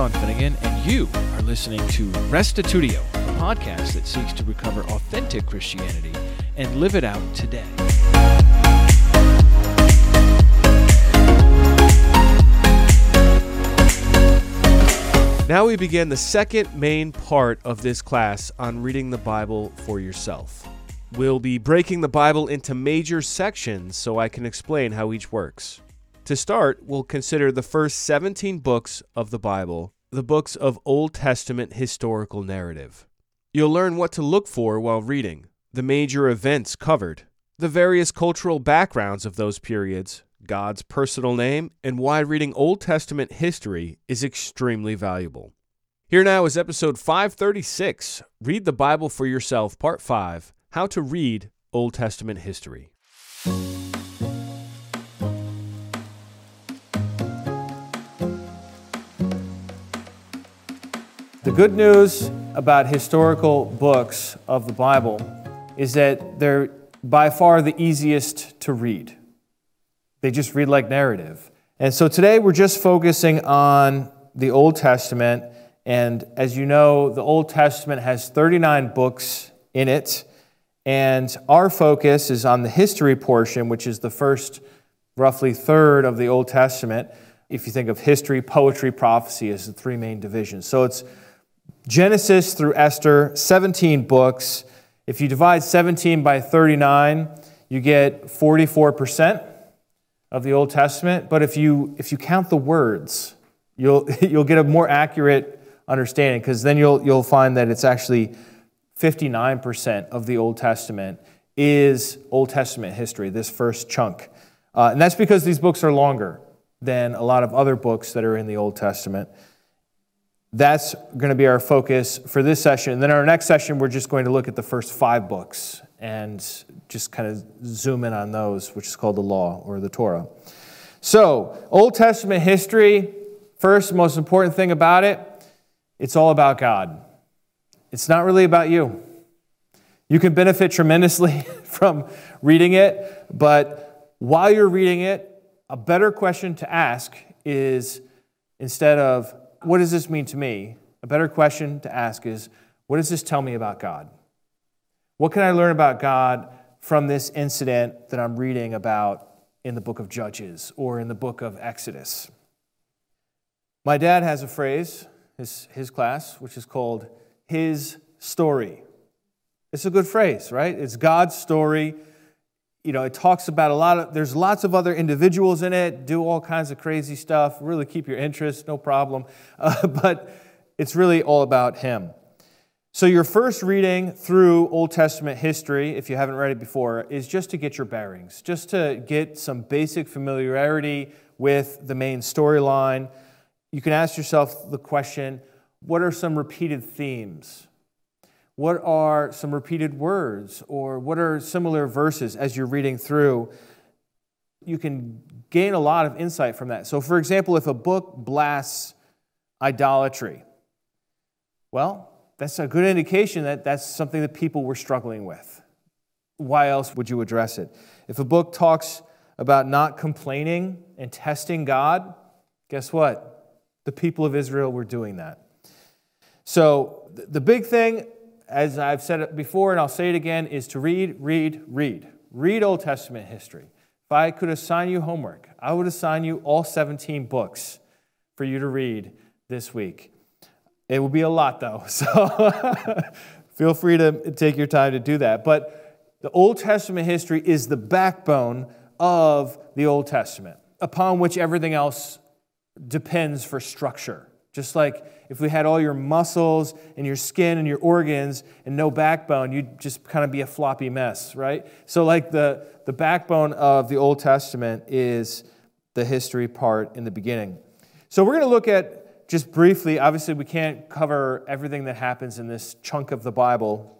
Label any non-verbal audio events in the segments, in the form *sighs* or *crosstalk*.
Sean Finnegan, and you are listening to Restitutio, a podcast that seeks to recover authentic Christianity and live it out today. Now we begin the second main part of this class on reading the Bible for yourself. We'll be breaking the Bible into major sections so I can explain how each works. To start, we'll consider the first 17 books of the Bible, the books of Old Testament historical narrative. You'll learn what to look for while reading, the major events covered, the various cultural backgrounds of those periods, God's personal name, and why reading Old Testament history is extremely valuable. Here now is episode 536 Read the Bible for Yourself, Part 5 How to Read Old Testament History. The good news about historical books of the Bible is that they're by far the easiest to read. They just read like narrative. And so today we're just focusing on the Old Testament. And as you know, the Old Testament has 39 books in it. And our focus is on the history portion, which is the first roughly third of the Old Testament. If you think of history, poetry, prophecy as the three main divisions. So it's Genesis through Esther, 17 books. If you divide 17 by 39, you get 44% of the Old Testament, but if you, if you count the words, you'll, *laughs* you'll get a more accurate understanding because then you'll, you'll find that it's actually 59% of the Old Testament is Old Testament history, this first chunk. Uh, and that's because these books are longer than a lot of other books that are in the Old Testament. That's going to be our focus for this session. And then our next session, we're just going to look at the first five books and just kind of zoom in on those, which is called the law or the Torah. So, Old Testament history, first, most important thing about it, it's all about God. It's not really about you. You can benefit tremendously *laughs* from reading it, but while you're reading it, a better question to ask is instead of, what does this mean to me? A better question to ask is, what does this tell me about God? What can I learn about God from this incident that I'm reading about in the book of Judges or in the book of Exodus? My dad has a phrase, his, his class, which is called his story. It's a good phrase, right? It's God's story. You know, it talks about a lot of, there's lots of other individuals in it, do all kinds of crazy stuff, really keep your interest, no problem. *laughs* Uh, but it's really all about him. So, your first reading through Old Testament history, if you haven't read it before, is just to get your bearings, just to get some basic familiarity with the main storyline. You can ask yourself the question what are some repeated themes? What are some repeated words? Or what are similar verses as you're reading through? You can gain a lot of insight from that. So, for example, if a book blasts idolatry, well, that's a good indication that that's something that people were struggling with. Why else would you address it? If a book talks about not complaining and testing God, guess what? The people of Israel were doing that. So, the big thing, as I've said it before and I'll say it again, is to read, read, read. Read Old Testament history. If I could assign you homework, I would assign you all 17 books for you to read this week. It will be a lot, though. *laughs* So *laughs* feel free to take your time to do that. But the Old Testament history is the backbone of the Old Testament, upon which everything else depends for structure. Just like if we had all your muscles and your skin and your organs and no backbone, you'd just kind of be a floppy mess, right? So, like the, the backbone of the Old Testament is the history part in the beginning. So, we're going to look at just briefly, obviously, we can't cover everything that happens in this chunk of the Bible.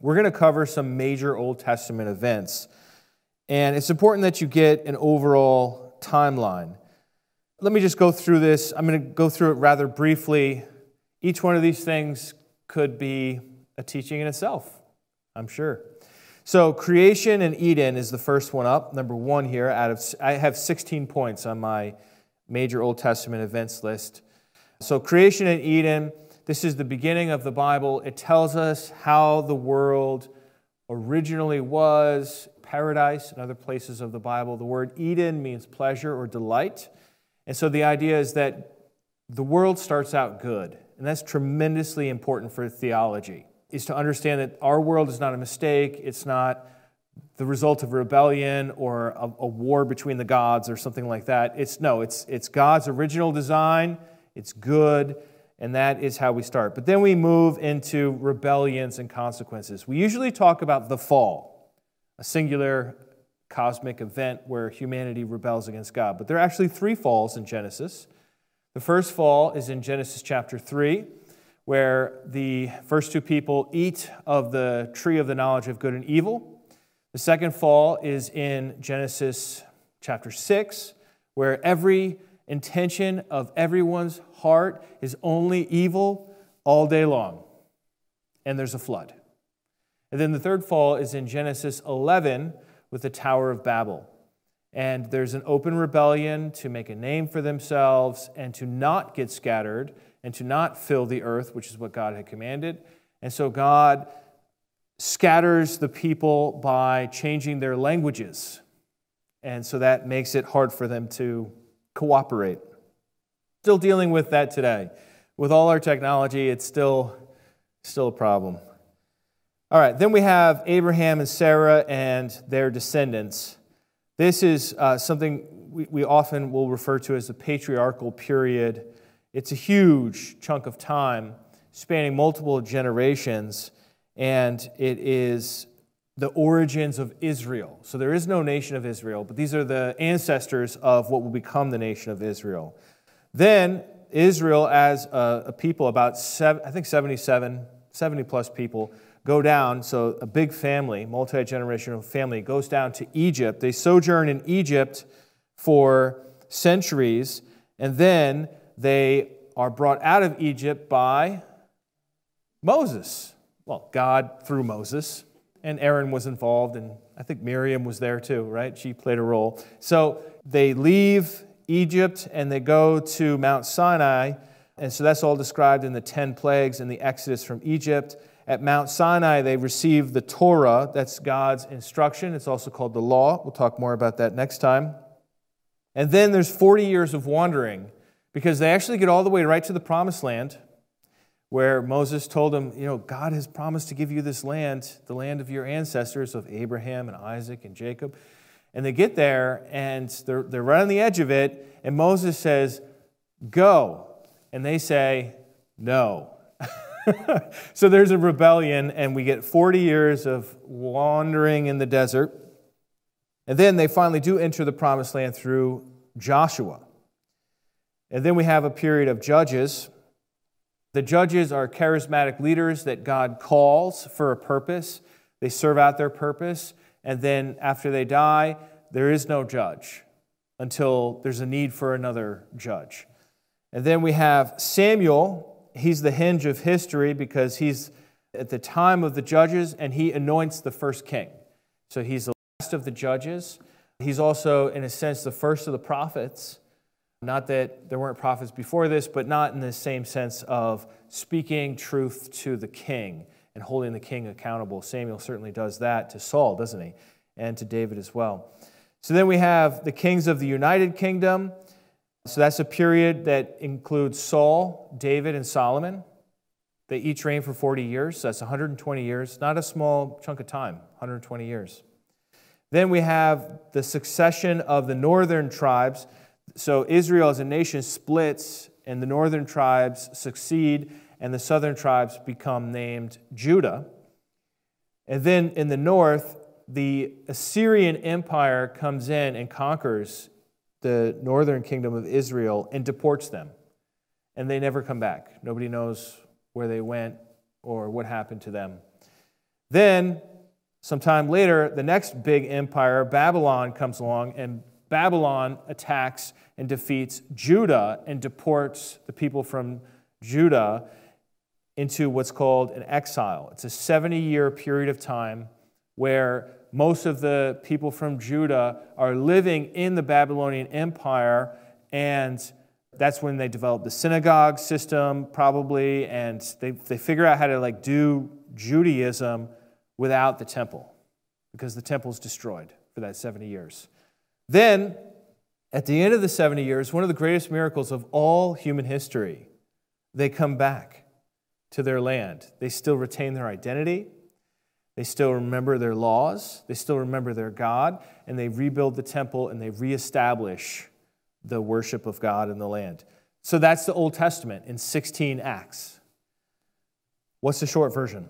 We're going to cover some major Old Testament events. And it's important that you get an overall timeline. Let me just go through this. I'm going to go through it rather briefly. Each one of these things could be a teaching in itself, I'm sure. So, creation and Eden is the first one up, number one here. Out of I have 16 points on my major Old Testament events list. So, creation and Eden, this is the beginning of the Bible. It tells us how the world originally was, paradise and other places of the Bible. The word Eden means pleasure or delight. And so the idea is that the world starts out good, and that's tremendously important for theology, is to understand that our world is not a mistake, it's not the result of rebellion or a, a, war between the gods or something like that. It's no, it's it's God's original design, it's good, and that is how we start. But then we move into rebellions and consequences. We usually talk about the fall, a singular cosmic event where humanity rebels against God. But there are actually three falls in Genesis. The first fall is in Genesis chapter 3, where the first two people eat of the tree of the knowledge of good and evil. The second fall is in Genesis chapter 6, where every intention of everyone's heart is only evil all day long. And there's a flood. And then the third fall is in Genesis 11 with the Tower of Babel. And there's an open rebellion to make a name for themselves and to not get scattered and to not fill the earth, which is what God had commanded. And so God scatters the people by changing their languages. And so that makes it hard for them to cooperate. Still dealing with that today. With all our technology, it's still, still a problem. All right, then we have Abraham and Sarah and their descendants. This is uh, something we, we often will refer to as the patriarchal period. It's a huge chunk of time spanning multiple generations, and it is the origins of Israel. So there is no nation of Israel, but these are the ancestors of what will become the nation of Israel. Then Israel, as a, a people, about seven, I think 77, 70 plus people, go down, so a big family, multi generational family, goes down to Egypt. They sojourn in Egypt for centuries, and then they are brought out of Egypt by Moses. Well, God through Moses, and Aaron was involved, and I think Miriam was there too, right? She played a role. So they leave Egypt and they go to Mount Sinai, and so that's all described in the 10 plagues and the Exodus from Egypt. At Mount Sinai, they receive the Torah, that's God's instruction. It's also called the law. We'll talk more about that next time. And then there's 40 years of wandering because they actually get all the way right to the promised land where Moses told them, You know, God has promised to give you this land, the land of your ancestors, of Abraham and Isaac and Jacob. And they get there and they're, they're right on the edge of it. And Moses says, Go. And they say, No. *laughs* *laughs* so there's a rebellion, and we get 40 years of wandering in the desert. And then they finally do enter the promised land through Joshua. And then we have a period of judges. The judges are charismatic leaders that God calls for a purpose. They serve out their purpose, and then after they die, there is no judge until there's a need for another judge. And then we have Samuel, he's the hinge of history because he's at the time of the judges and he anoints the first king. So he's the last of the judges. He's also, in a sense, the first of the prophets. Not that there weren't prophets before this, but not in the same sense of speaking truth to the king and holding the king accountable. Samuel certainly does that to Saul, doesn't he? And to David as well. So then we have the kings of the United Kingdom. So that's a period that includes Saul, David, and Solomon. They each reign for 40 years, so that's 120 years. Not a small chunk of time, 120 years. Then we have the succession of the northern tribes. So Israel as a nation splits, and the northern tribes succeed, and the southern tribes become named Judah. And then in the north, the Assyrian Empire comes in and conquers the northern kingdom of Israel and deports them. And they never come back. Nobody knows where they went or what happened to them. Then, sometime later, the next big empire, Babylon, comes along, and Babylon attacks and defeats Judah and deports the people from Judah into what's called an exile. It's a 70 year period of time where most of the people from Judah are living in the Babylonian Empire, and That's when they develop the synagogue system, probably, and they, they figure out how to like do Judaism without the temple because the temple is destroyed for that 70 years. Then, at the end of the 70 years, one of the greatest miracles of all human history, they come back to their land. They still retain their identity, they still remember their laws, they still remember their God, and they rebuild the temple and they reestablish the worship of God in the land. So that's the Old Testament in 16 acts. What's the short version?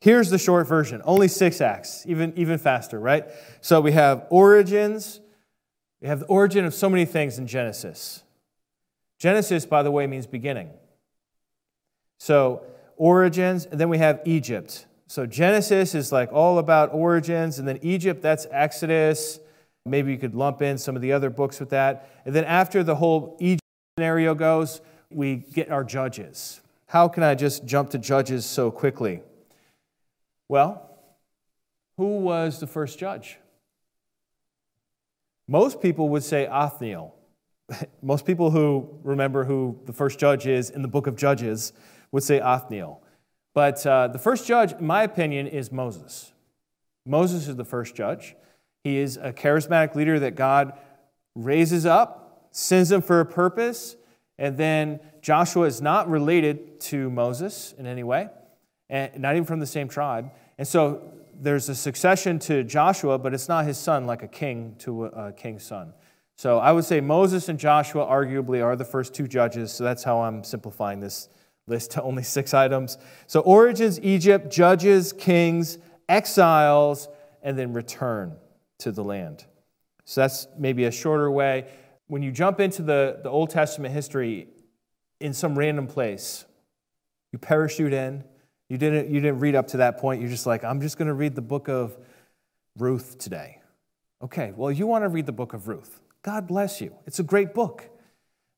Here's the short version only six acts, even, even faster, right? So we have origins. We have the origin of so many things in Genesis. Genesis, by the way, means beginning. So origins, and then we have Egypt. So Genesis is like all about origins, and then Egypt, that's Exodus. Maybe you could lump in some of the other books with that. And then after the whole Egypt scenario goes, we get our judges. How can I just jump to judges so quickly? Well, who was the first judge? Most people would say Othniel. *laughs* Most people who remember who the first judge is in the book of Judges would say Othniel. But uh, the first judge, in my opinion, is Moses. Moses is the first judge. He is a charismatic leader that God raises up, sends him for a purpose, and then Joshua is not related to Moses in any way, and not even from the same tribe. And so there's a succession to Joshua, but it's not his son like a king to a king's son. So I would say Moses and Joshua arguably are the first two judges. So that's how I'm simplifying this list to only six items. So origins, Egypt, judges, kings, exiles, and then return to the land. So that's maybe a shorter way. When you jump into the, the Old Testament history in some random place, you parachute in, you didn't, you didn't read up to that point. You're just like, I'm just going to read the book of Ruth today. Okay, well, you want to read the book of Ruth. God bless you. It's a great book.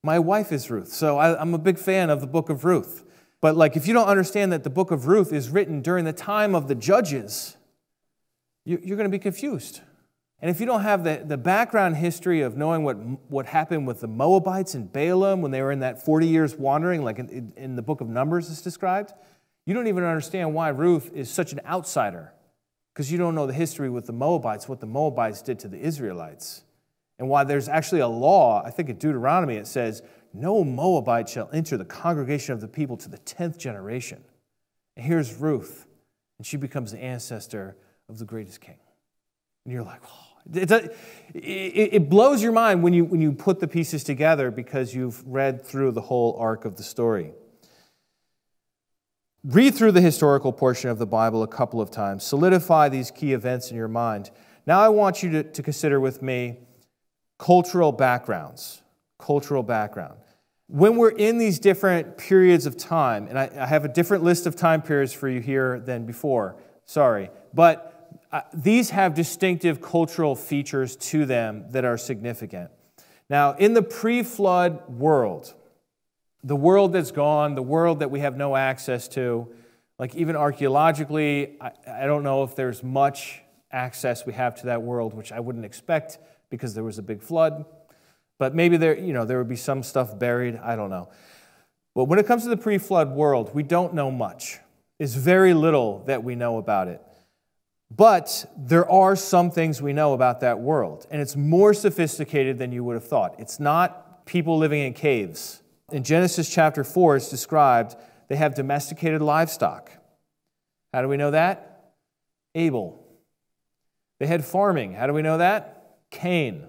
My wife is Ruth, so I, I'm a big fan of the book of Ruth. But, like, if you don't understand that the book of Ruth is written during the time of the judges, you, you're going to be confused. And if you don't have the, the background history of knowing what, what happened with the Moabites and Balaam when they were in that 40 years wandering, like in, in the book of Numbers is described, you don't even understand why Ruth is such an outsider because you don't know the history with the Moabites, what the Moabites did to the Israelites, and why there's actually a law, I think in Deuteronomy, it says, No Moabite shall enter the congregation of the people to the 10th generation. And here's Ruth, and she becomes the ancestor of the greatest king. And you're like, oh. It, it blows your mind when you, when you put the pieces together because you've read through the whole arc of the story. Read through the historical portion of the Bible a couple of times. Solidify these key events in your mind. Now, I want you to, to consider with me cultural backgrounds. Cultural background. When we're in these different periods of time, and I, I have a different list of time periods for you here than before, sorry, but uh, these have distinctive cultural features to them that are significant. Now, in the pre flood world, the world that's gone, the world that we have no access to, like even archaeologically, I, I don't know if there's much access we have to that world, which I wouldn't expect because there was a big flood. But maybe there, you know, there would be some stuff buried. I don't know. But when it comes to the pre-flood world, we don't know much. It's very little that we know about it. But there are some things we know about that world, and it's more sophisticated than you would have thought. It's not people living in caves in Genesis chapter 4, it's described they have domesticated livestock. How do we know that? Abel. They had farming. How do we know that? Cain.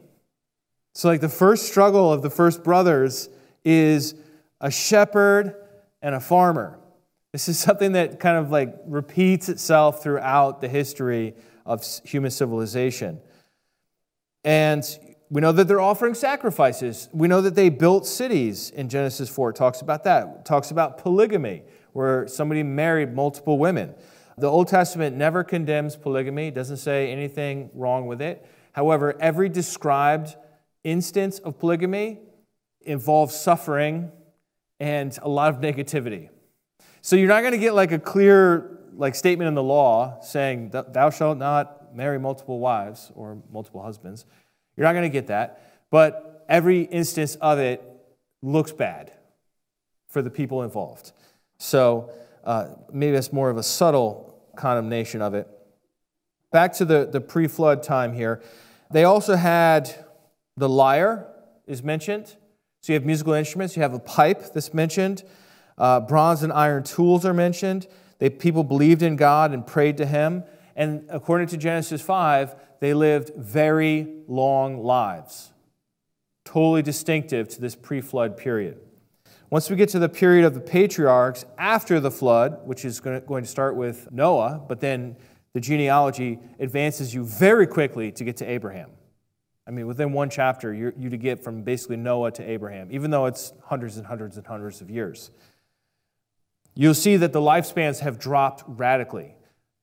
So, like, the first struggle of the first brothers is a shepherd and a farmer. This is *laughs* something that kind of like repeats itself throughout the history of human civilization. And we know that they're offering sacrifices. We know that they built cities in Genesis 4. It talks about that. It talks about polygamy, where somebody married multiple women. The Old Testament never condemns polygamy, it doesn't say anything wrong with it. However, every described instance of polygamy involves suffering and a lot of negativity. So you're not going to get like a clear like statement in the law saying thou shalt not marry multiple wives or multiple husbands. You're not going to get that. But every instance of it looks bad for the people involved. So uh, maybe that's more of a subtle condemnation of it. Back to the, the pre flood time here. They also had the lyre, is mentioned. So you have musical instruments, you have a pipe that's mentioned, uh, bronze and iron tools are mentioned. They, people believed in God and prayed to Him. And according to Genesis 5, they lived very long lives, totally distinctive to this pre flood period. Once we get to the period of the patriarchs after the flood, which is going to start with Noah, but then the genealogy advances you very quickly to get to Abraham. I mean, within one chapter, you to get from basically Noah to Abraham, even though it's hundreds and hundreds and hundreds of years. You'll see that the lifespans have dropped radically.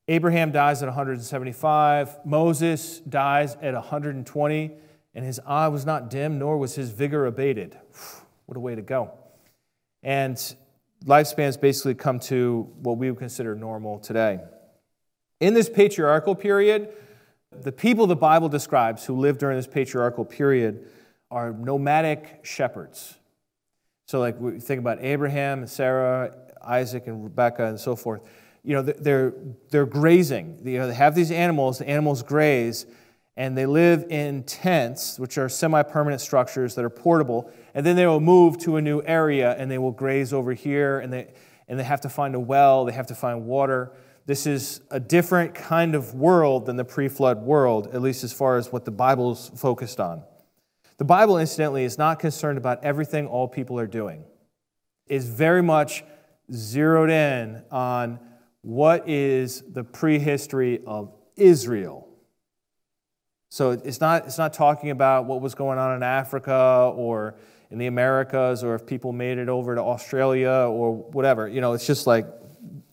Abraham dies at 175, Moses dies at 120, and his eye was not dim, nor was his vigor abated. *sighs* What a way to go. And lifespans basically come to what we would consider normal today. In this patriarchal period, the people the Bible describes who lived during this patriarchal period are nomadic shepherds. So, like, we think about Abraham, and Sarah, Isaac, and Rebecca, and so forth you know, they're, they're grazing. You know, they have these animals, the animals graze, and they live in tents, which are semi permanent structures that are portable. And then they will move to a new area and they will graze over here, and they, and they have to find a well, they have to find water. This is a different kind of world than the pre flood world, at least as far as what the Bible's focused on. The Bible, incidentally, is not concerned about everything all people are doing, it's very much zeroed in on what is the prehistory of Israel. So it's not, it's not talking about what was going on in Africa or in the Americas or if people made it over to Australia or whatever. You know, it's just like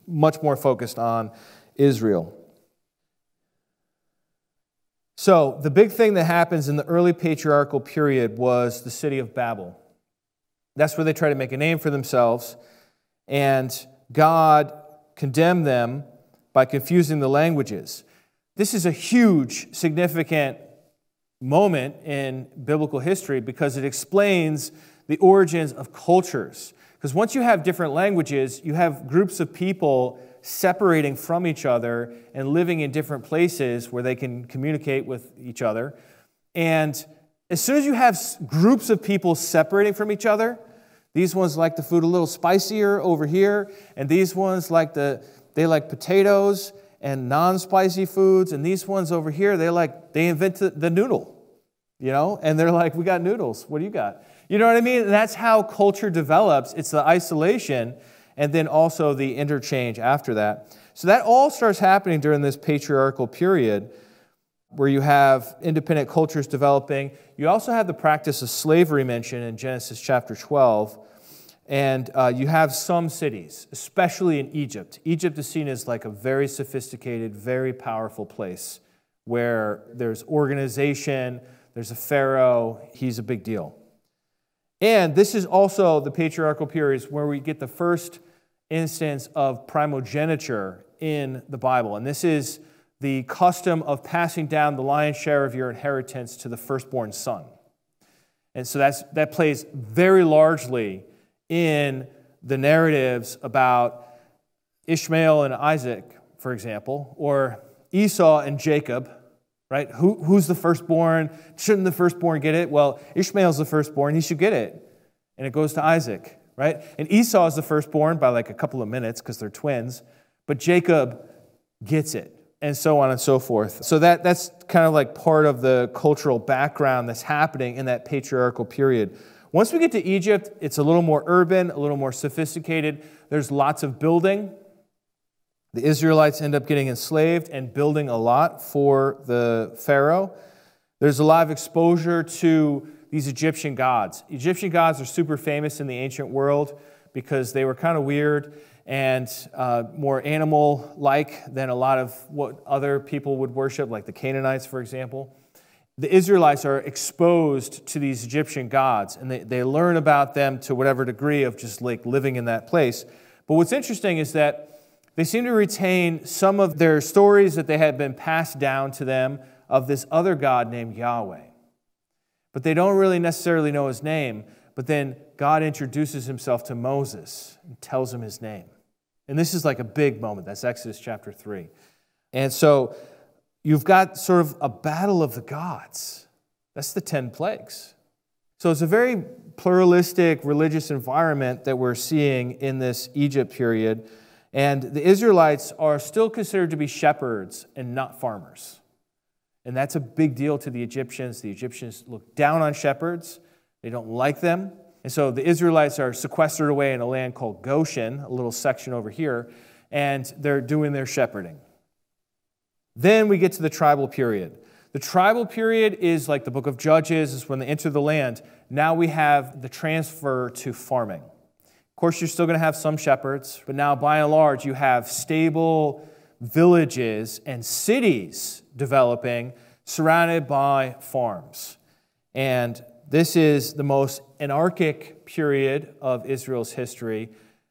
much more focused on Israel. So, the big thing that happens in the early patriarchal period was the city of Babel. That's where they try to make a name for themselves. And God condemned them by confusing the languages. This is a huge, significant moment in biblical history because it explains the origins of cultures. Because once you have different languages, you have groups of people separating from each other and living in different places where they can communicate with each other. And as soon as you have groups of people separating from each other, these ones like the food a little spicier over here, and these ones like the they like potatoes and non-spicy foods, and these ones over here they like they invented the noodle, you know, and they're like, we got noodles. What do you got? You know what I mean? That's how culture develops. It's the isolation, and then also the interchange after that. So that all starts happening during this patriarchal period where you have independent cultures developing. You also have the practice of slavery mentioned in Genesis chapter 12. And uh, you have some cities, especially in Egypt. Egypt is seen as like a very sophisticated, very powerful place where there's organization, there's a pharaoh, he's a big deal. And this is also the patriarchal periods where we get the first instance of primogeniture in the Bible. And this is the custom of passing down the lion's share of your inheritance to the firstborn son. And so that's, that plays very largely in the narratives about Ishmael and Isaac, for example, or Esau and Jacob, right? Who, who's the firstborn? Shouldn't the firstborn get it? Well, Ishmael's the firstborn, he should get it. And it goes to Isaac, right? And Esau is the firstborn by like a couple of minutes because they're twins, but Jacob gets it, and so on and so forth. So that, that's kind of like part of the cultural background that's happening in that patriarchal period. Once we get to Egypt, it's a little more urban, a little more sophisticated. There's lots of building. The Israelites end up getting enslaved and building a lot for the Pharaoh. There's a lot of exposure to these Egyptian gods. Egyptian gods are super famous in the ancient world because they were kind of weird and uh, more animal like than a lot of what other people would worship, like the Canaanites, for example the Israelites are exposed to these Egyptian gods and they, they learn about them to whatever degree of just like living in that place. But what's interesting is that they seem to retain some of their stories that they had been passed down to them of this other God named Yahweh. But they don't really necessarily know his name. But then God introduces himself to Moses and tells him his name. And this is like a big moment. That's Exodus chapter 3. And so you've got sort of a battle of the gods. That's the 10 plagues. So it's a very pluralistic religious environment that we're seeing in this Egypt period. And the Israelites are still considered to be shepherds and not farmers. And that's a big deal to the Egyptians. The Egyptians look down on shepherds, they don't like them. And so the Israelites are sequestered away in a land called Goshen, a little section over here, and they're doing their shepherding. Then we get to the tribal period. The tribal period is like the book of Judges, is when they enter the land. Now we have the transfer to farming. Course, you're still going to have some shepherds, but now by and large, you have stable villages and cities developing surrounded by farms. And this is the most anarchic period of Israel's history,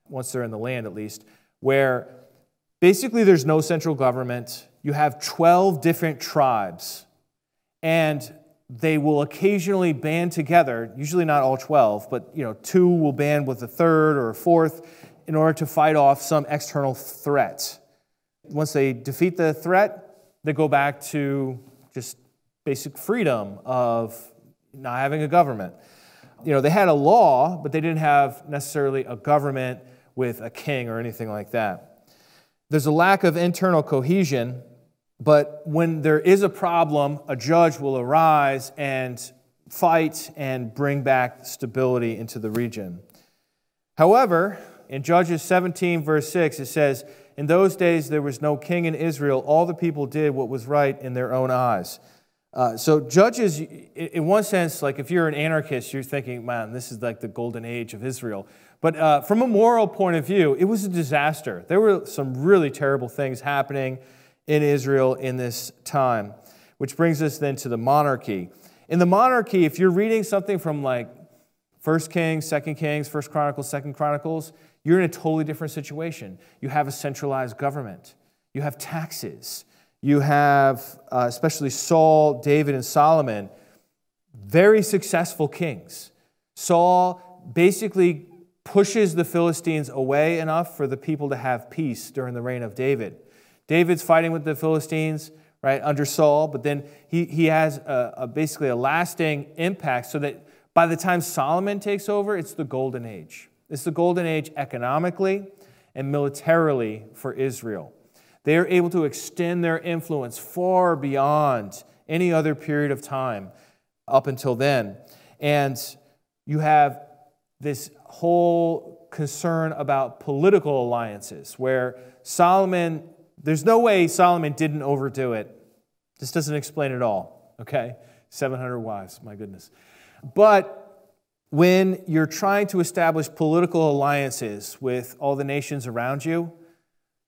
once they're in the land at least, where basically there's no central government. You have 12 different tribes and they will occasionally band together, usually not all 12, but you know, two will band with a third or a fourth in order to fight off some external threat. Once they defeat the threat, they go back to just basic freedom of not having a government. You know, they had a law, but they didn't have necessarily a government with a king or anything like that. There's a lack of internal cohesion but when there is a problem, a judge will arise and fight and bring back stability into the region. However, in Judges 17, verse 6, it says, In those days there was no king in Israel. All the people did what was right in their own eyes. Uh, so, Judges, in one sense, like if you're an anarchist, you're thinking, man, this is like the golden age of Israel. But uh, from a moral point of view, it was a disaster. There were some really terrible things happening in Israel in this time. Which brings us then to the monarchy. In the monarchy, if you're reading something from like 1 Kings, 2 Kings, 1 Chronicles, 2 Chronicles, you're in a totally different situation. You have a centralized government, you have taxes, you have, uh, especially Saul, David, and Solomon, very successful kings. Saul basically pushes the Philistines away enough for the people to have peace during the reign of David. David's fighting with the Philistines, right, under Saul, but then he, he has a, a basically a lasting impact so that by the time Solomon takes over, it's the golden age. It's the golden age economically and militarily for Israel. They are able to extend their influence far beyond any other period of time up until then. And you have this whole concern about political alliances where Solomon there's no way Solomon didn't overdo it. This doesn't explain it all, okay? 700 wives, my goodness. But when you're trying to establish political alliances with all the nations around you,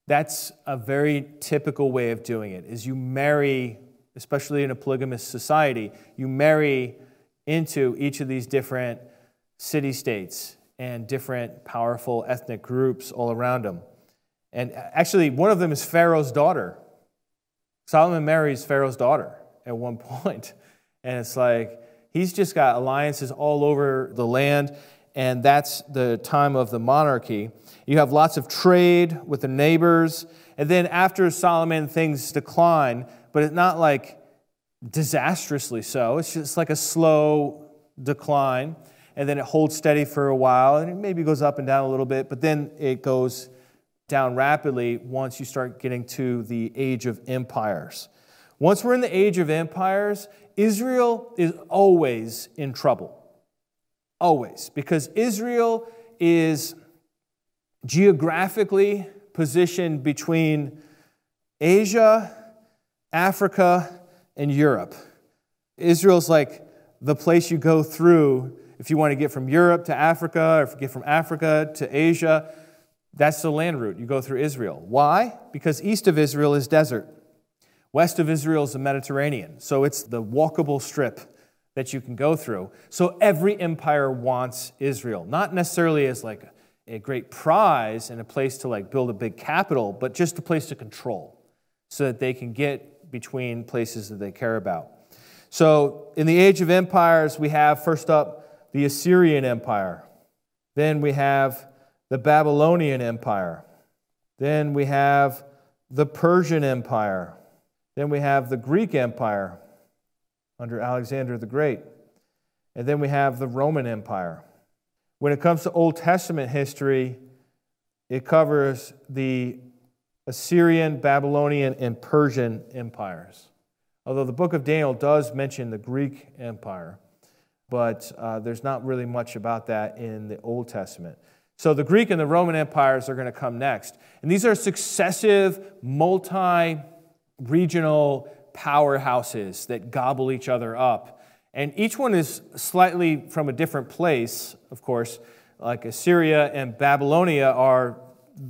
that's a very typical way of doing it is you marry especially in a polygamous society you marry into each of these different city states and different powerful ethnic groups all around them and uh, actually, one of them is Pharaoh's daughter. Solomon marries Pharaoh's daughter at one *laughs* point. And it's like, he's just got alliances all over the land. And that's the time of the monarchy. You have lots of trade with the neighbors. And then after Solomon, things decline, but it's not like disastrously so. It's just like a slow decline. And then it holds steady for a while, and it maybe goes up and down a little bit, but then it goes down rapidly once you start getting to the age of empires. Once we're in the age of empires, Israel is always in trouble. Always. Because Israel is geographically positioned between Asia, Africa, and Europe. Israel's like the place you go through if you want to get from Europe to Africa or if you get from Africa to Asia. That's the land route. You go through Israel. Why? Because east of Israel is desert. West of Israel is the Mediterranean. So it's the walkable strip that you can go through. So every empire wants Israel, not necessarily as like a great prize and a place to like build a big capital, but just a place to control so that they can get between places that they care about. So in the age of empires, we have first up the Assyrian Empire. Then we have the Babylonian Empire. Then we have the Persian Empire. Then we have the Greek Empire under Alexander the Great. And then we have the Roman Empire. When it comes to Old Testament history, it covers the Assyrian, Babylonian, and Persian empires. Although the book of Daniel does mention the Greek Empire, but uh, there's not really much about that in the Old Testament. So the Greek and the Roman empires are going to come next. And these are successive, multi regional powerhouses that gobble each other up. And each one is slightly from a different place, of course. Like Assyria and Babylonia are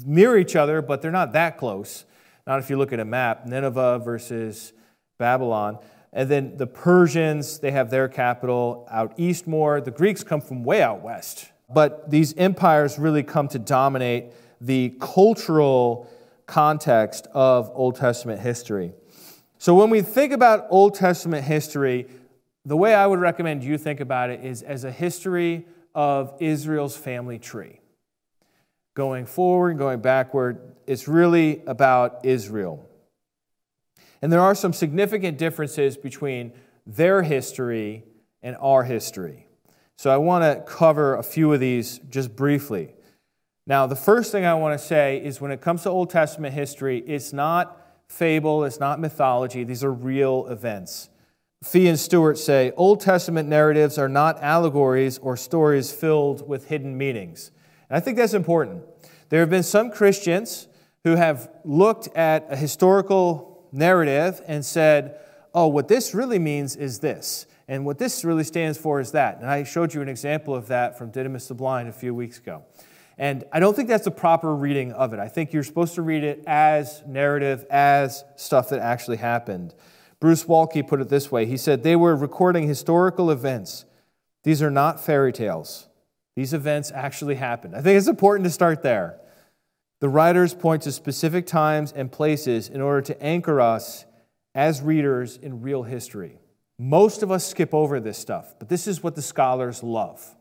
near each other, but they're not that close. Not if you look at a map Nineveh versus Babylon. And then the Persians, they have their capital out east more. The Greeks come from way out west. But these empires really come to dominate the cultural context of Old Testament history. So when we think about Old Testament history, the way I would recommend you think about it is as a history of Israel's family tree. Going forward, going backward, it's really about Israel. And there are some significant differences between their history and our history. So I want to cover a few of these just briefly. Now, the first thing I want to say is when it comes to Old Testament history, it's not fable, it's not mythology, these are real events. Fee and Stuart say Old Testament narratives are not allegories or stories filled with hidden meanings. And I think that's important. There have been some Christians who have looked at a historical narrative and said, oh, what this really means is this, and what this really stands for is that. And I showed you an example of that from Didymus the Blind a few weeks ago. And I don't think that's a proper reading of it. I think you're supposed to read it as narrative, as stuff that actually happened. Bruce Waltke put it this way He said, They were recording historical events. These are not fairy tales. These events actually happened. I think it's important to start there. The writers point to specific times and places in order to anchor us as readers in real history. Most of us skip over this stuff, but this is what the scholars love.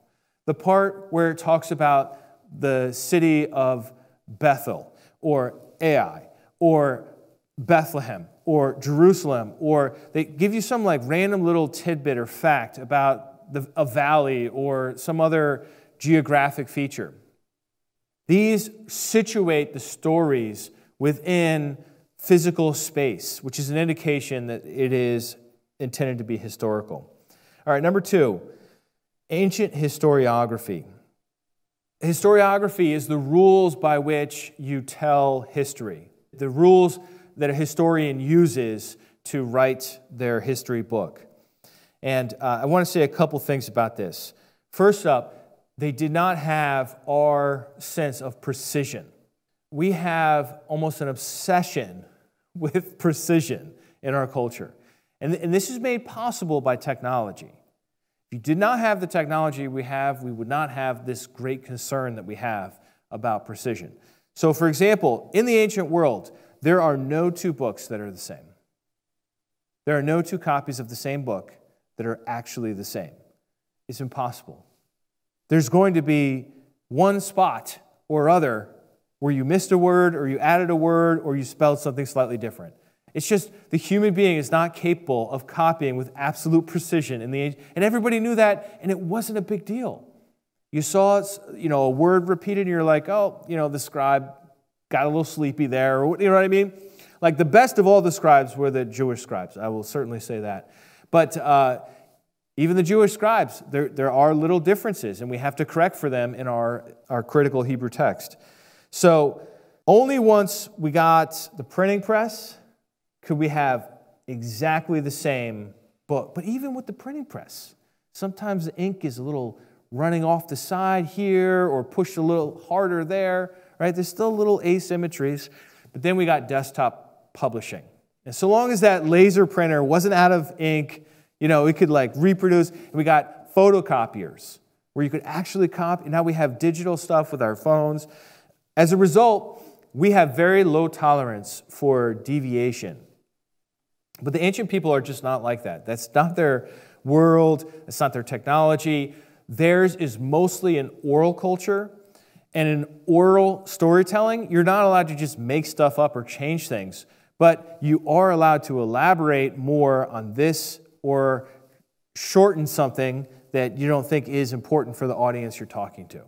The part where it talks about the city of Bethel or Ai or Bethlehem or Jerusalem, or they give you some like random little tidbit or fact about the, a valley or some other geographic feature. These situate the stories within physical space, which is an indication that it is intended to be historical. All right, number two, ancient historiography. Historiography is the rules by which you tell history, the rules that a historian uses to write their history book. And uh, I want to say a couple things about this. First up, they did not have our sense of precision. We have almost an obsession *laughs* with precision in our culture. And, and this is made possible by technology. If you did not have the technology we have, we would not have this great concern that we have about precision. So, for example, in the ancient world, there are no two books that are the same. There are no two copies of the same book that are actually the same. It's impossible. There's going to be one spot or other where you missed a word or you added a word or you spelled something slightly different. It's just the human being is not capable of copying with absolute precision in the age. And everybody knew that, and it wasn't a big deal. You saw you know, a word repeated, and you're like, oh, you know, the scribe got a little sleepy there, you know what I mean? Like the best of all the scribes were the Jewish scribes. I will certainly say that. But uh, even the Jewish scribes, there, there are little differences, and we have to correct for them in our, our critical Hebrew text. So, only once we got the printing press could we have exactly the same book. But even with the printing press, sometimes the ink is a little running off the side here or pushed a little harder there, right? There's still little asymmetries. But then we got desktop publishing. And so long as that laser printer wasn't out of ink, you know, we could like reproduce. We got photocopiers where you could actually copy. Now we have digital stuff with our phones. As a result, we have very low tolerance for deviation. But the ancient people are just not like that. That's not their world, it's not their technology. Theirs is mostly an oral culture. And in oral storytelling, you're not allowed to just make stuff up or change things, but you are allowed to elaborate more on this or shorten something that you don't think is important for the audience you're talking to.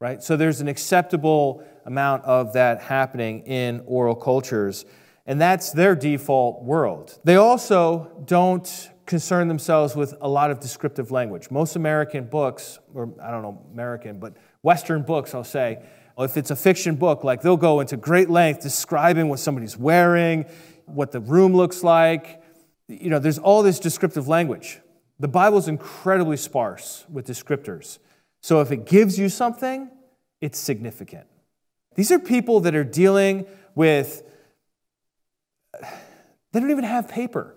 Right? So there's an acceptable amount of that happening in oral cultures, and that's their default world. They also don't concern themselves with a lot of descriptive language. Most American books, or I don't know, American, but Western books, I'll say, if it's a fiction book, like they'll go into great length describing what somebody's wearing, what the room looks like. You know, there's all this descriptive language. The Bible's incredibly sparse with descriptors. So if it gives you something, it's significant. These are people that are dealing with, they don't even have paper.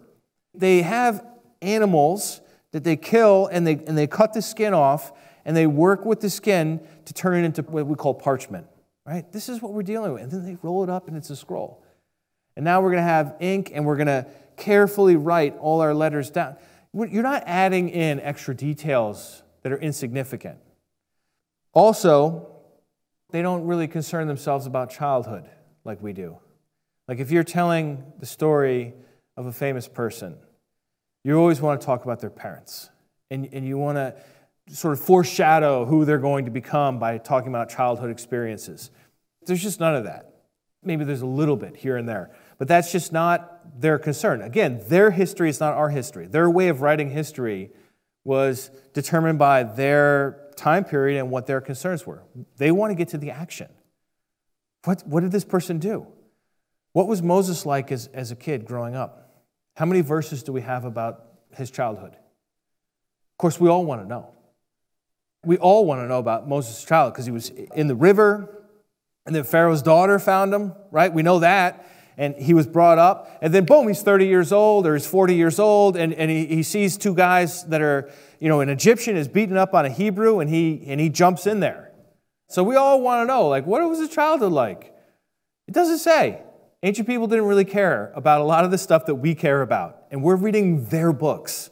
They have animals that they kill and they, and they cut the skin off and they work with the skin to turn it into what we call parchment, right? This is what we're dealing with. And then they roll it up and it's a scroll. And now we're going to have ink and we're going to carefully write all our letters down. You're not adding in extra details that are insignificant. Also, they don't really concern themselves about childhood like we do. Like if you're telling the story of a famous person, you always want to talk about their parents. And, and you want to sort of foreshadow who they're going to become by talking about childhood experiences. There's just none of that. Maybe there's a little bit here and there, but that's just not their concern. Again, their history is not our history. Their way of writing history was determined by their time period and what their concerns were. They want to get to the action. What, what did this person do? What was Moses like as, as a kid growing up? How many verses do we have about his childhood? Of course, we all want to know. We all want to know about Moses' childhood because he was in the river, and then Pharaoh's daughter found him, right? We know that. And he was brought up, and then boom, he's 30 years old or he's 40 years old, and, and he, he sees two guys that are, you know, an Egyptian is beating up on a Hebrew, and he, and he jumps in there. So we all want to know, like, what was his childhood like? It doesn't say. Ancient people didn't really care about a lot of the stuff that we care about, and we're reading their books.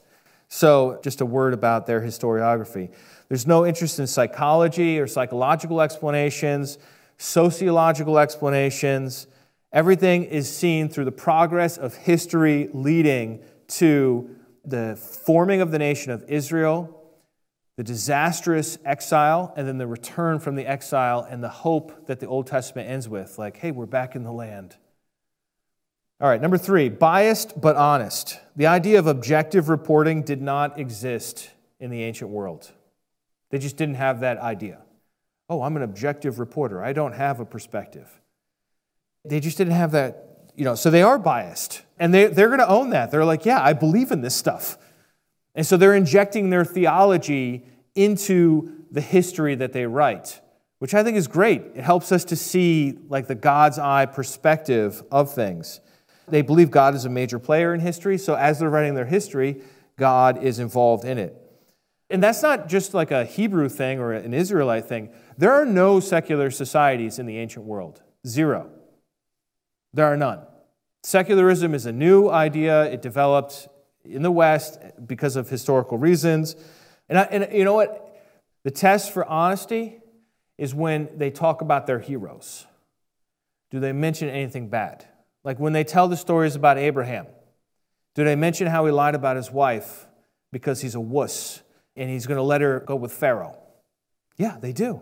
So, just a word about their historiography. There's no interest in psychology or psychological explanations, sociological explanations. Everything is seen through the progress of history leading to the forming of the nation of Israel, the disastrous exile, and then the return from the exile and the hope that the Old Testament ends with like, hey, we're back in the land. All right, number three, biased but honest. The idea of objective reporting did not exist in the ancient world. They just didn't have that idea. Oh, I'm an objective reporter. I don't have a perspective. They just didn't have that, you know, so they are biased. And they, they're going to own that. They're like, yeah, I believe in this stuff. And so they're injecting their theology into the history that they write, which I think is great. It helps us to see like the God's eye perspective of things. They believe God is a major player in history, so as they're writing their history, God is involved in it. And that's not just like a Hebrew thing or an Israelite thing. There are no secular societies in the ancient world. Zero. There are none. Secularism is a new idea. It developed in the West because of historical reasons. And, I, and you know what? The test for honesty is when they talk about their heroes. Do they mention anything bad? Like when they tell the stories about Abraham, do they mention how he lied about his wife because he's a wuss and he's going to let her go with Pharaoh. Yeah, they do.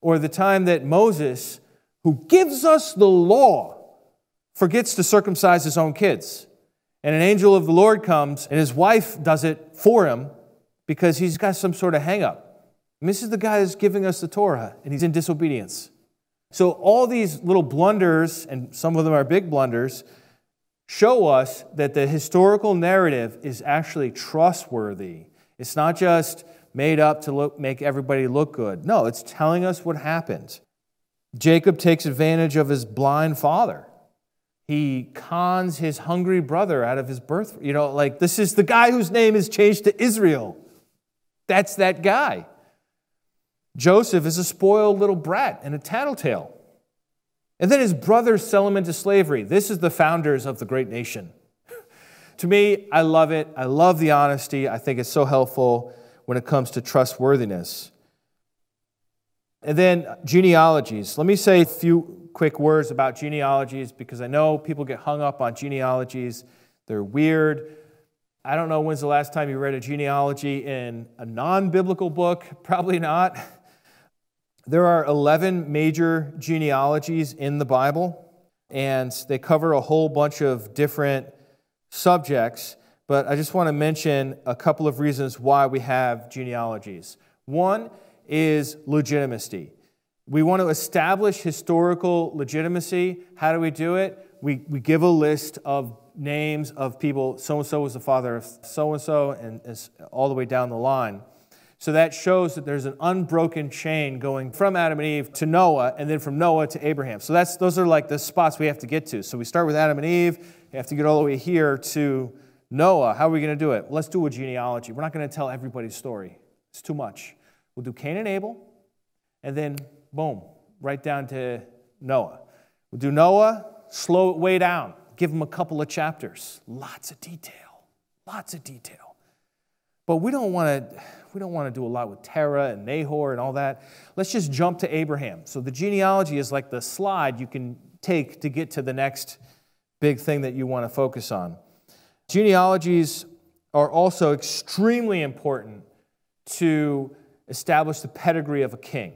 Or the time that Moses, who gives us the law, forgets to circumcise his own kids. And an angel of the Lord comes and his wife does it for him because he's got some sort of hangup. And this is the guy that's giving us the Torah and he's in disobedience. So all these little blunders, and some of them are big blunders, show us that the historical narrative is actually trustworthy it's not just made up to look, make everybody look good. No, it's telling us what happened. Jacob takes advantage of his blind father. He cons his hungry brother out of his birth. You know, like this is the guy whose name is changed to Israel. That's that guy. Joseph is a spoiled little brat and a tattletale. And then his brothers sell him into slavery. This is the founders of the great nation *laughs* to me, I love it. I love the honesty. I think it's so helpful. when it comes to trustworthiness. And then genealogies. Let me say a few quick words about genealogies because I know people get hung up on genealogies. They're weird. I don't know when's the last time you read a genealogy in a non biblical book. *laughs* Probably not. There are 11 major genealogies in the Bible, and they cover a whole bunch of different subjects. But I just want to mention a couple of reasons why we have genealogies. One is legitimacy. We want to establish historical legitimacy. How do we do it? We, we give a list of names of people, so and so was the father of so and so, and all the way down the line. So that shows that there's an unbroken chain going from Adam and Eve to Noah, and then from Noah to Abraham. So that's, those are like the spots we have to get to. So we start with Adam and Eve, we have to get all the way here to Noah. How are we going to do it? Let's do a genealogy. We're not going to tell everybody's story, it's too much. We'll do Cain and Abel, and then boom, right down to Noah. We'll do Noah, slow it way down, give him a couple of chapters, lots of detail, lots of detail. But we don't want to we don't want to do a lot with Terah and Nahor and all that. Let's just jump to Abraham. So the genealogy is like the slide you can take to get to the next big thing that you want to focus on. Genealogies are also extremely important to establish the pedigree of a king.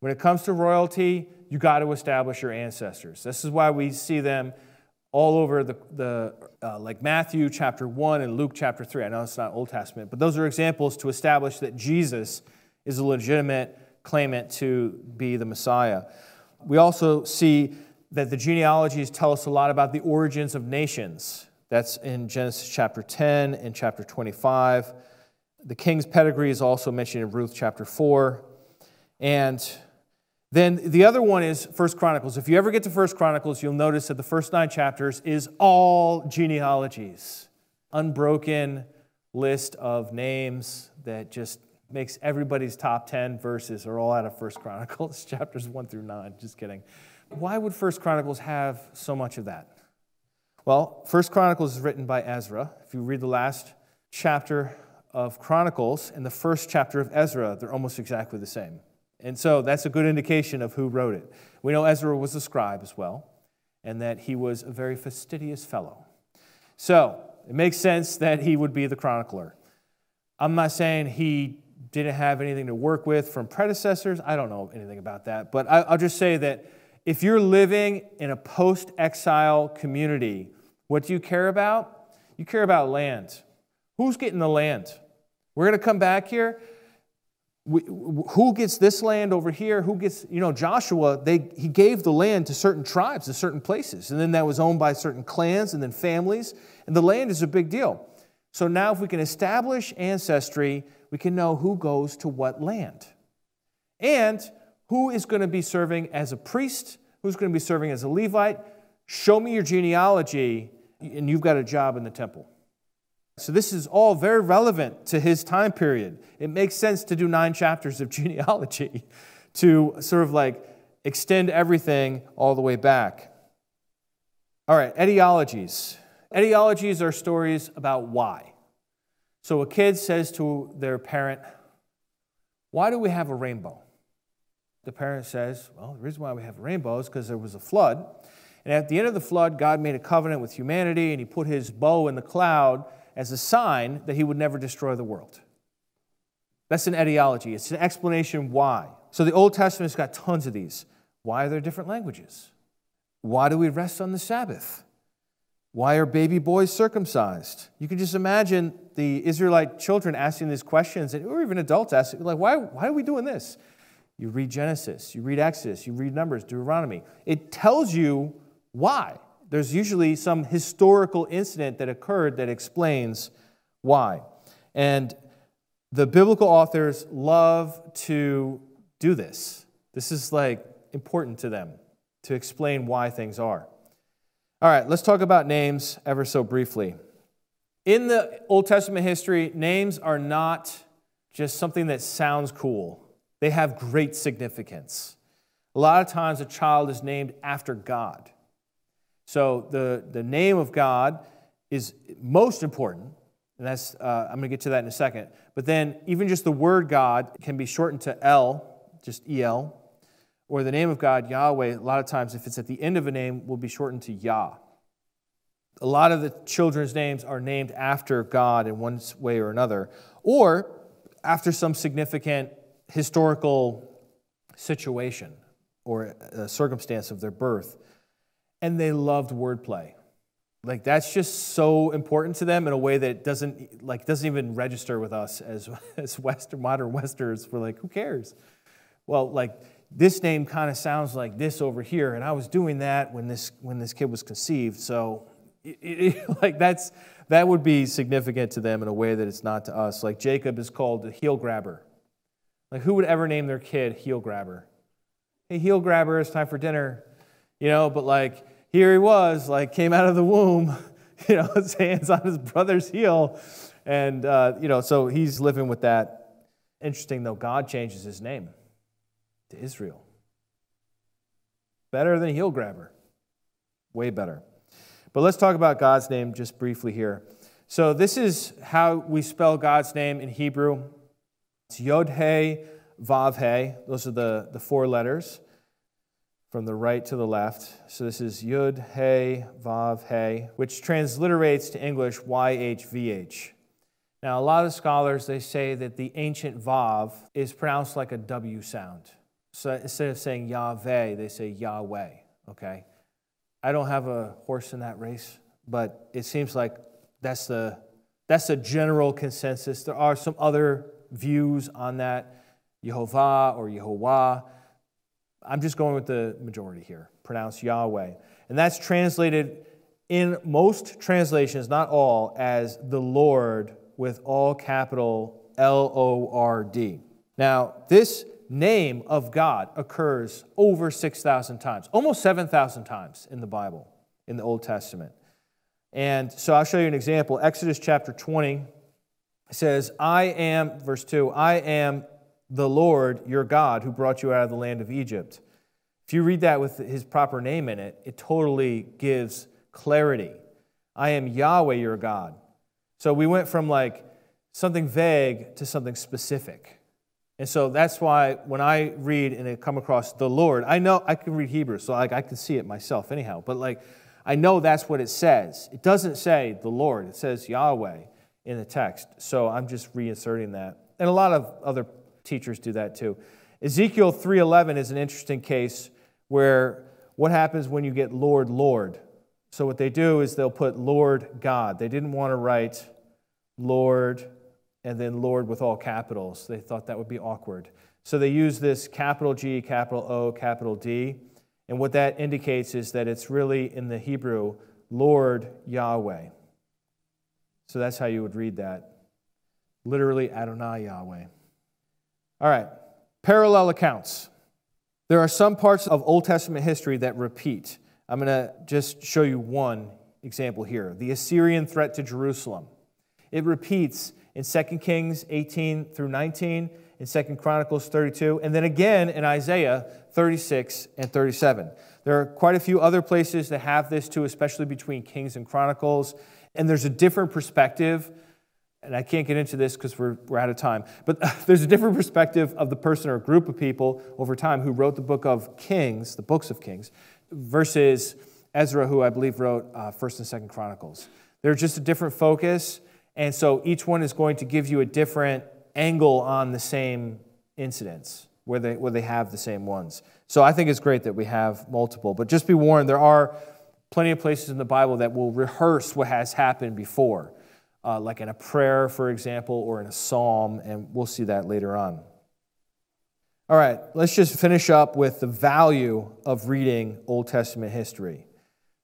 When it comes to royalty, you got to establish your ancestors. This is why we see them all over the, the uh, like Matthew chapter 1 and Luke chapter 3. I know it's not Old Testament, but those are examples to establish that Jesus is a legitimate claimant to be the Messiah. We also see that the genealogies tell us a lot about the origins of nations. That's in Genesis chapter 10 and chapter 25. The king's pedigree is also mentioned in Ruth chapter 4. And then the other one is First Chronicles. If you ever get to First Chronicles, you'll notice that the first nine chapters is all genealogies, unbroken list of names that just makes everybody's top 10 verses are all out of First Chronicles, *laughs* chapters 1 through 9. Just kidding. Why would First Chronicles have so much of that? Well, First Chronicles is written by Ezra. If you read the last chapter of Chronicles and the first chapter of Ezra, they're almost exactly the same. And so that's a good indication of who wrote it. We know Ezra was a scribe as well, and that he was a very fastidious fellow. So it makes sense that he would be the chronicler. I'm not saying he didn't have anything to work with from predecessors. I don't know anything about that. But I'll just say that if you're living in a post exile community, what do you care about? You care about land. Who's getting the land? We're going to come back here. We, who gets this land over here? Who gets, you know, Joshua, they, he gave the land to certain tribes, to certain places. And then that was owned by certain clans and then families. And the land is a big deal. So now, if we can establish ancestry, we can know who goes to what land. And who is going to be serving as a priest, who's going to be serving as a Levite. Show me your genealogy, and you've got a job in the temple. So, this is all very relevant to his time period. It makes sense to do nine chapters of *laughs* genealogy to sort of like extend everything all the way back. All right, etiologies. Etiologies are stories about why. So, a kid says to their parent, Why do we have a rainbow? The parent says, Well, the reason why we have a rainbow is because there was a flood. And at the end of the flood, God made a covenant with humanity and he put his bow in the cloud as a sign that he would never destroy the world. That's an etiology, it's an explanation why. So the Old Testament's got tons of these. Why are there different languages? Why do we rest on the Sabbath? Why are baby boys circumcised? You can just imagine the Israelite children asking these questions, or even adults asking, like, why, why are we doing this? You read Genesis, you read Exodus, you read Numbers, Deuteronomy. It tells you why. There's usually some historical incident that occurred that explains why. And the biblical authors love to do this. This is like important to them to explain why things are. All right, let's talk about names ever so briefly. In the Old Testament history, names are not just something that sounds cool, they have great significance. A lot of times, a child is named after God. So the, the name of God is most important. And that's, uh, I'm going to get to that in a second. But then, even just the word God can be shortened to El, just El, or the name of God, Yahweh, a lot of times, if it's at the end of a name, will be shortened to Yah. A lot of the children's names are named after God in one way or another, or after some significant historical situation or a circumstance of their birth. And they loved wordplay. Like that's just so important to them in a way that doesn't like doesn't even register with us as *laughs* as Western modern Westerners. We're like, who cares? Well, like this name kind of sounds like this over here, and I was doing that when this when this kid was conceived. So, it, *laughs* it, like that's that would be significant to them in a way that it's not to us. Like Jacob is called the heel grabber. Like who would ever name their kid heel grabber? Hey, heel grabber, it's time for dinner. You know, but like here he was, like came out of the womb, *laughs* you know, his *laughs* hands on his brother's heel, and uh, you know, so he's living with that. Interesting though, God changes his name to Israel. Better than heel grabber. Way better. But let's talk about God's name just briefly here. So, this is how we spell God's name in Hebrew it's Yod He Vav He. Those are the, the four letters from the right to the left. So, this is Yud He Vav He, which transliterates to English YHVH. Now, a lot of scholars they say that the ancient Vav is pronounced like a W sound. So instead of saying Yahweh, they say Yahweh, okay? I don't have a horse in that race, but it seems like that's the, that's the general consensus. There are some other views on that, Yehovah or Yehovah. I'm just going with the majority here, pronounced Yahweh. And that's translated in most translations, not all, as the Lord with all capital L O R D. Now, this name of God occurs over 6,000 times, almost 7,000 times in the Bible, in the Old Testament. And so I'll show you an example. Exodus chapter 20 says, I am, verse 2, I am the Lord your God who brought you out of the land of Egypt. If you read that with his proper name in it, it totally gives clarity. I am Yahweh your God. So we went from like something vague to something specific. And so that's why when I read and I come across the Lord, I know I can read Hebrew, so like I can see it myself anyhow. But like I know that's what it says. It doesn't say the Lord, it says Yahweh in the text. So I'm just reinserting that. And a lot of other teachers do that too. Ezekiel 3:11 is an interesting case where what happens when you get Lord Lord? So what they do is they'll put Lord God. They didn't want to write Lord and then Lord with all capitals. They thought that would be awkward. So they use this capital G, capital O, capital D. And what that indicates is that it's really in the Hebrew, Lord Yahweh. So that's how you would read that. Literally, Adonai Yahweh. All right, parallel accounts. There are some parts of Old Testament history that repeat. I'm going to just show you one example here the Assyrian threat to Jerusalem. It repeats in 2 Kings 18 through 19, in 2 Chronicles 32, and then again in Isaiah 36 and 37. There are quite a few other places that have this too, especially between Kings and Chronicles. And there's a different perspective, and I can't get into this because we're, we're out of time, but *laughs* there's a different perspective of the person or group of people over time who wrote the book of Kings, the books of Kings, versus Ezra, who I believe wrote uh, 1st and 2nd Chronicles. They're just a different focus and so each one is going to give you a different angle on the same incidents where they, where they have the same ones. So I think it's great that we have multiple. But just be warned, there are plenty of places in the Bible that will rehearse what has happened before, uh, like in a prayer, for example, or in a psalm, and we'll see that later on. All right, let's just finish up with the value of reading Old Testament history.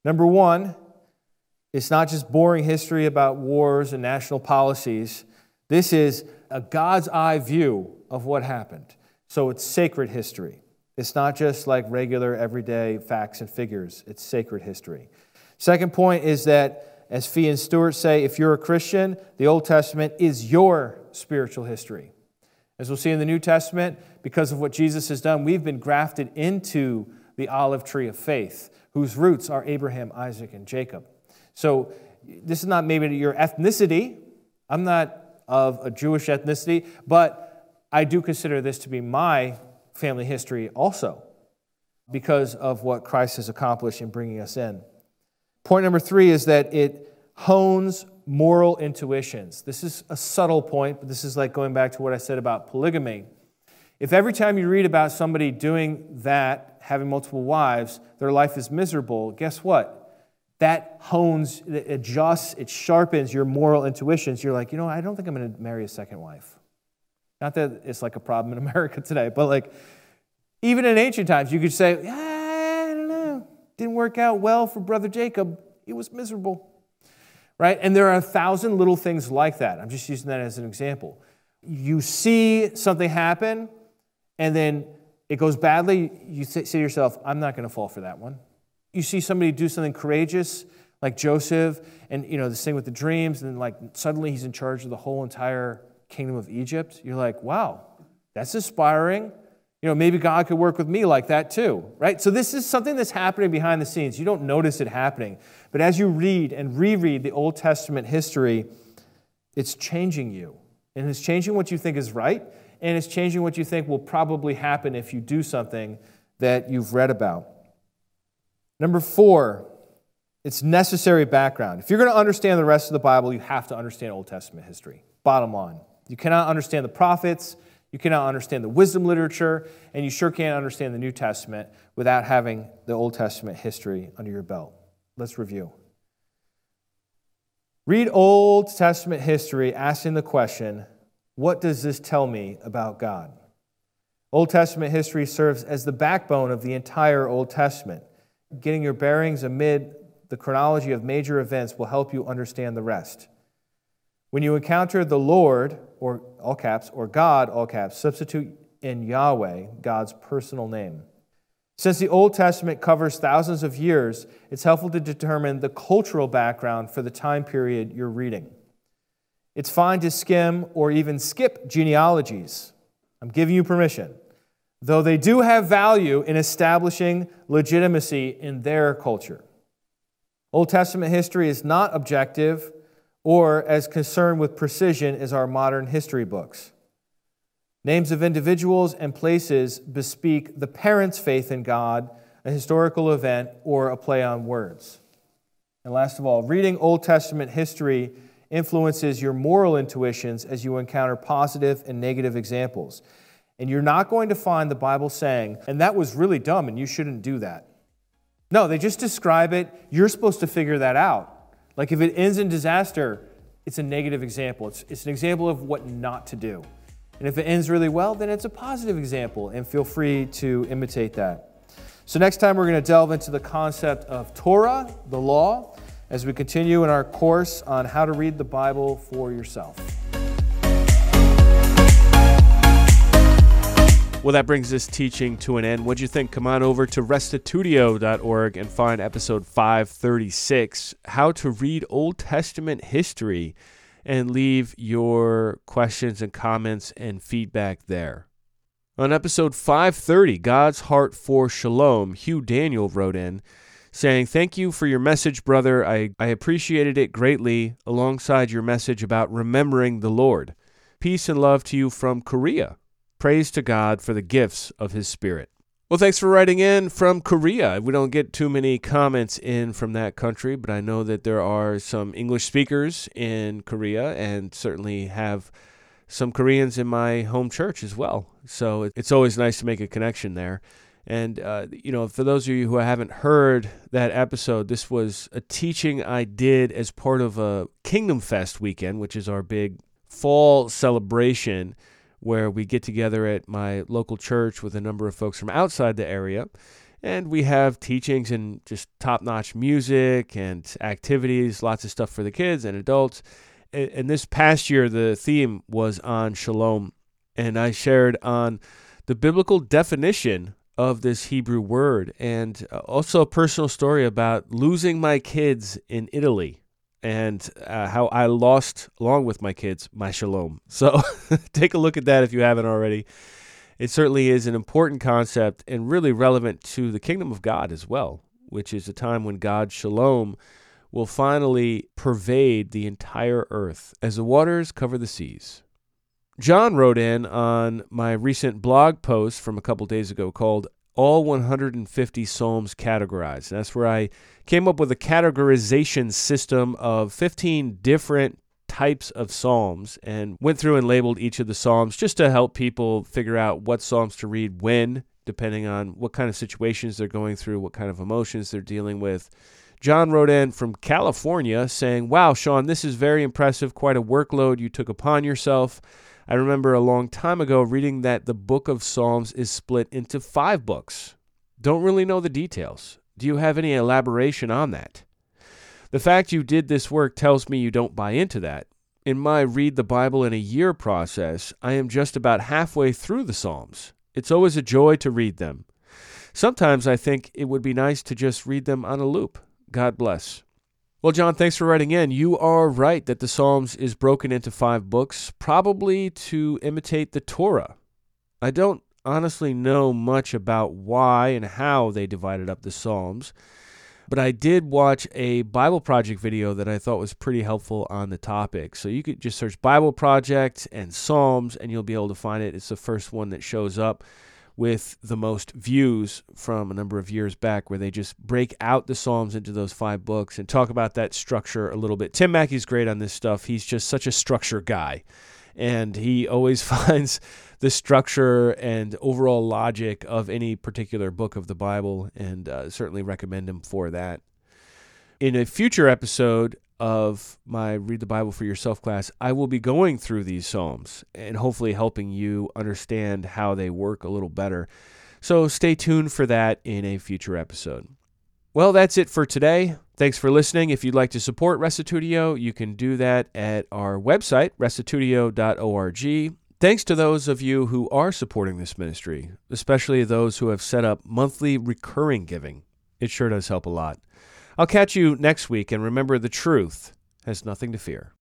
Number one, it's not just boring history about wars and national policies. This is a God's eye view of what happened. So it's sacred history. It's not just like regular, everyday facts and figures, it's sacred history. Second point is that, as Fee and Stuart say, if you're a Christian, the Old Testament is your spiritual history. As we'll see in the New Testament, because of what Jesus has done, we've been grafted into the olive tree of faith, whose roots are Abraham, Isaac, and Jacob. So this is not maybe your ethnicity, I'm not of a Jewish ethnicity, but I do consider this to be my family history also because of what Christ has accomplished in bringing us in. Point number three is that it hones moral intuitions. This is a subtle point, but this is like going back to what I said about polygamy. If every time you read about somebody doing that, having multiple wives, their life is miserable, guess what? That hones, it adjusts, it sharpens your moral intuitions. You're like, you know, I don't think I'm going to marry a second wife. Not that it's like a problem in *laughs* America today, but like, even in ancient times, you could say, yeah, didn't work out well for brother Jacob. He was miserable. Right? And there are a thousand little things like that. I'm just using that as an example. You see something happen, and then it goes badly. You say to yourself, I'm not going to fall for that one. You see somebody do something courageous, like Joseph, and you know, this thing with the dreams, and then like suddenly he's in charge of the whole entire kingdom of Egypt. You're like, wow, that's inspiring you know, maybe God could work with me like that too, right? So this is something that's happening behind the scenes. You don't notice it happening. But as you read and reread the Old Testament history, it's changing you. And it's changing what you think is right, and it's changing what you think will probably happen if you do something that you've read about. Number four, it's necessary background. If you're going to understand the rest of the Bible, you have to understand Old Testament history. Bottom line. You cannot understand the prophets, you cannot understand the wisdom literature, and you sure can't understand the New Testament without having the Old Testament history under your belt. Let's review. Read Old Testament history asking the question, What does this tell me about God? Old Testament history serves as the backbone of the entire Old Testament. Getting your bearings amid the chronology of major events will help you understand the rest. When you encounter the Lord, or all caps, or God, all caps, substitute in Yahweh, God's personal name. Since the Old Testament covers thousands of years, it's helpful to determine the cultural background for the time period you're reading. It's fine to skim or even skip genealogies. I'm giving you permission, though they do have value in establishing legitimacy in their culture. Old Testament history is not objective or as concerned with precision as our modern history books. Names of individuals and places bespeak the parents' faith in God, a historical event, or a play on words. And last of all, reading Old Testament history influences your moral intuitions as you encounter positive and negative examples. And you're not going to find the Bible saying, and that was really dumb and you shouldn't do that. No, they just describe it. You're supposed to figure that out. Like if it ends in disaster, it's a negative example. It's, it's an example of what not to do. And if it ends really well, then it's a positive example, and feel free to imitate that. So, next time we're going to delve into the concept of Torah, the law, as we continue in our course on how to read the Bible for yourself. Well, that brings this teaching to an end. What'd you think? Come on over to restitutio.org and find episode 536 How to Read Old Testament History and leave your questions and comments and feedback there. On episode 530, God's Heart for Shalom, Hugh Daniel wrote in saying, Thank you for your message, brother. I, I appreciated it greatly alongside your message about remembering the Lord. Peace and love to you from Korea. Praise to God for the gifts of His Spirit. Well, thanks for writing in from Korea. We don't get too many comments in from that country, but I know that there are some English speakers in Korea and certainly have some Koreans in my home church as well. So it's always nice to make a connection there. And, uh, you know, for those of you who haven't heard that episode, this was a teaching I did as part of a Kingdom Fest weekend, which is our big fall celebration where we get together at my local church with a number of folks from outside the area. And we have teachings and just top notch music and activities, lots of stuff for the kids and adults. And this past year, the theme was on shalom. And I shared on the biblical definition of this Hebrew word and uh, also a personal story about losing my kids in Italy and uh, how I lost, along with my kids, my shalom. *laughs* So take a look at that if you haven't already. It certainly is an important concept and really relevant to the kingdom of God as well, which is a time when God's shalom will finally pervade the entire earth as the waters cover the seas. John wrote in on my recent blog post from a couple days ago called All 150 Psalms Categorized. That's where I came up with a categorization system of 15 different types of psalms and went through and labeled each of the psalms just to help people figure out what psalms to read when, depending on what kind of situations they're going through, what kind of emotions they're dealing with. John wrote in from California saying, Wow, Sean, this is very impressive. Quite a workload you took upon yourself. I remember a long time ago reading that the book of Psalms is split into five books. Don't really know the details. Do you have any elaboration on that? The fact you did this work tells me you don't buy into that. In my read the Bible in a year process, I am just about halfway through the Psalms. It's always a joy to read them. Sometimes I think it would be nice to just read them on a loop. God bless. Well, John, thanks for writing in. You are right that the Psalms is broken into five books, probably to imitate the Torah. I don't honestly know much about why and how they divided up the Psalms. But I did watch a Bible Project video that I thought was pretty helpful on the topic. So you could just search Bible Project and Psalms and you'll be able to find it. It's the first one that shows up with the most views from a number of years back, where they just break out the Psalms into those five books and talk about that structure a little bit. Tim Mackie's great on this stuff. He's just such a structure guy and he *laughs* always finds the structure and overall logic of any particular book of the Bible, and uh, certainly recommend him for that. In a future episode of my Read the Bible for Yourself class, I will be going through these Psalms and hopefully helping you understand how they work a little better. So stay tuned for that in a future episode. Well, that's it for today. Thanks for listening. If you'd like to support Restitutio, you can do that at our website, restitutio.org. Thanks to those of you who are supporting this ministry, especially those who have set up monthly recurring giving. It sure does help a lot. I'll catch you next week, and remember the truth has nothing to fear.